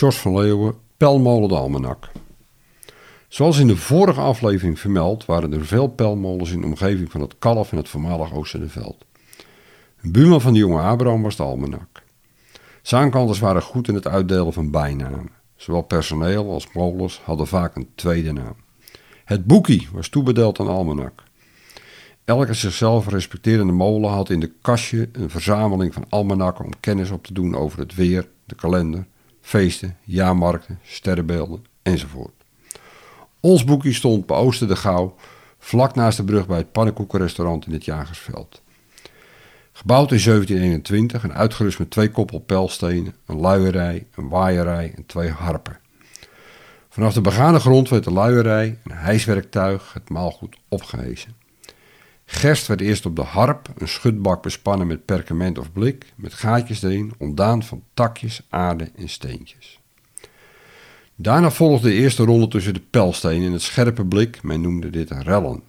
Jos van Leeuwen, Pelmolen de Almanak. Zoals in de vorige aflevering vermeld, waren er veel pelmolens in de omgeving van het Kalf en het voormalig Oosterveld. Een buurman van de jonge Abraham was de Almanak. Zaankanters waren goed in het uitdelen van bijnamen. Zowel personeel als molens hadden vaak een tweede naam. Het boekie was toebedeeld aan Almanak. Elke zichzelf respecterende molen had in de kastje een verzameling van almanakken om kennis op te doen over het weer, de kalender, feesten, jaarmarkten, sterrenbeelden enzovoort. Ons boekje stond bij Ooster de Gouw, vlak naast de brug bij het pannenkoekenrestaurant in het Jagersveld. Gebouwd in 1721 en uitgerust met twee koppel pijlstenen, een luierij, een waaierij en twee harpen. Vanaf de begane grond werd de luierij, een hijswerktuig, het maalgoed opgehezen. Gerst werd eerst op de harp, een schutbak bespannen met perkament of blik, met gaatjes erin, ontdaan van takjes, aarde en steentjes. Daarna volgde de eerste ronde tussen de pijlstenen en het scherpe blik, men noemde dit rellen.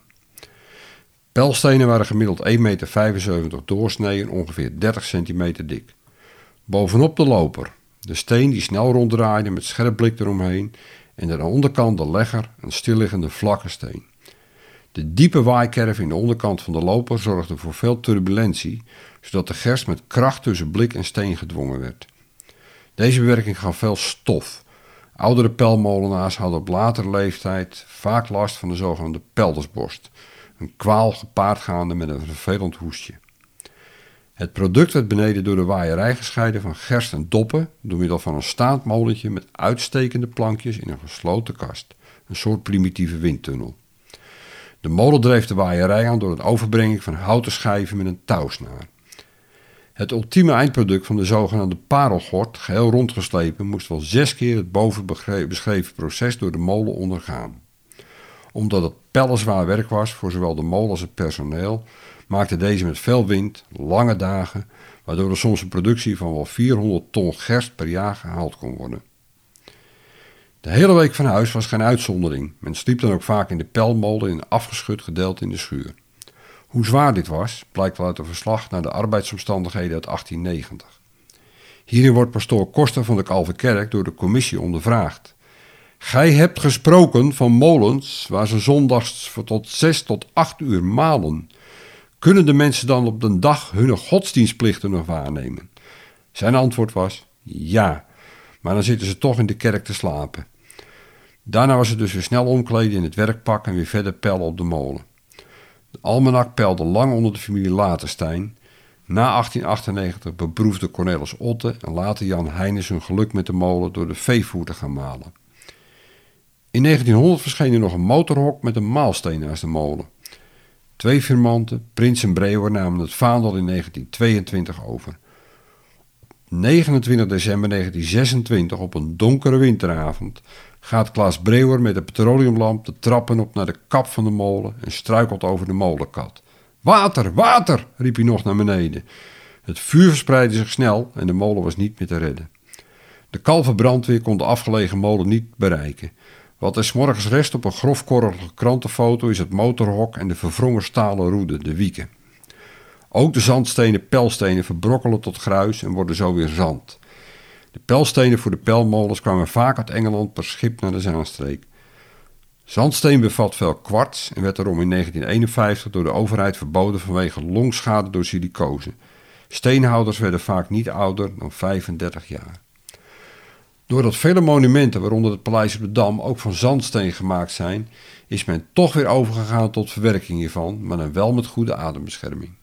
Pijlstenen waren gemiddeld 1,75 meter doorsnee en ongeveer 30 centimeter dik. Bovenop de loper, de steen die snel ronddraaide met scherp blik eromheen en aan de onderkant de legger, een stilliggende vlakke steen. De diepe waaikerf in de onderkant van de loper zorgde voor veel turbulentie, zodat de gerst met kracht tussen blik en steen gedwongen werd. Deze bewerking gaf veel stof. Oudere pelmolenaars hadden op latere leeftijd vaak last van de zogenaamde peldersborst, een kwaal gepaardgaande met een vervelend hoestje. Het product werd beneden door de waaierij gescheiden van gerst en doppen door middel van een staand molentje met uitstekende plankjes in een gesloten kast, een soort primitieve windtunnel. De molen dreef de waaierij aan door het overbrengen van houten schijven met een touwsnaar. Het ultieme eindproduct van de zogenaamde parelgort, geheel rondgeslepen, moest wel zes keer het boven beschreven proces door de molen ondergaan. Omdat het pellenzwaar werk was voor zowel de molen als het personeel, maakte deze met veel wind lange dagen, waardoor er soms een productie van wel 400 ton gerst per jaar gehaald kon worden. De hele week van huis was geen uitzondering. Men sliep dan ook vaak in de pelmolen in een afgeschud gedeelte in de schuur. Hoe zwaar dit was, blijkt wel uit een verslag naar de arbeidsomstandigheden uit 1890. Hierin wordt pastoor Koster van de Kalverkerk door de commissie ondervraagd. Gij hebt gesproken van molens waar ze zondags tot zes tot acht uur malen. Kunnen de mensen dan op de dag hun godsdienstplichten nog waarnemen? Zijn antwoord was ja, maar dan zitten ze toch in de kerk te slapen. Daarna was het dus weer snel omkleden in het werkpak en weer verder pellen op de molen. De almanak peilde lang onder de familie Laterstein. Na 1898 beproefde Cornelis Otte en later Jan Heijnes hun geluk met de molen door de veevoer te gaan malen. In 1900 verscheen er nog een motorhok met een maalsteen naast de molen. Twee firmanten, Prins en Brewer, namen het vaandel in 1922 over. 29 december 1926, op een donkere winteravond, gaat Klaas Brewer met de petroleumlamp de trappen op naar de kap van de molen en struikelt over de molenkat. Water, water, riep hij nog naar beneden. Het vuur verspreidde zich snel en de molen was niet meer te redden. De kalverbrandweer kon de afgelegen molen niet bereiken. Wat er morgens rest op een grofkorrelige krantenfoto is het motorhok en de verwrongen stalen roede, de wieken. Ook de zandstenen pijlstenen verbrokkelen tot gruis en worden zo weer zand. De pijlstenen voor de pijlmolens kwamen vaak uit Engeland per schip naar de Zaanstreek. Zandsteen bevat veel kwarts en werd daarom in 1951 door de overheid verboden vanwege longschade door silicose. Steenhouders werden vaak niet ouder dan 35 jaar. Doordat vele monumenten, waaronder het Paleis op de Dam, ook van zandsteen gemaakt zijn, is men toch weer overgegaan tot verwerking hiervan, maar dan wel met goede adembescherming.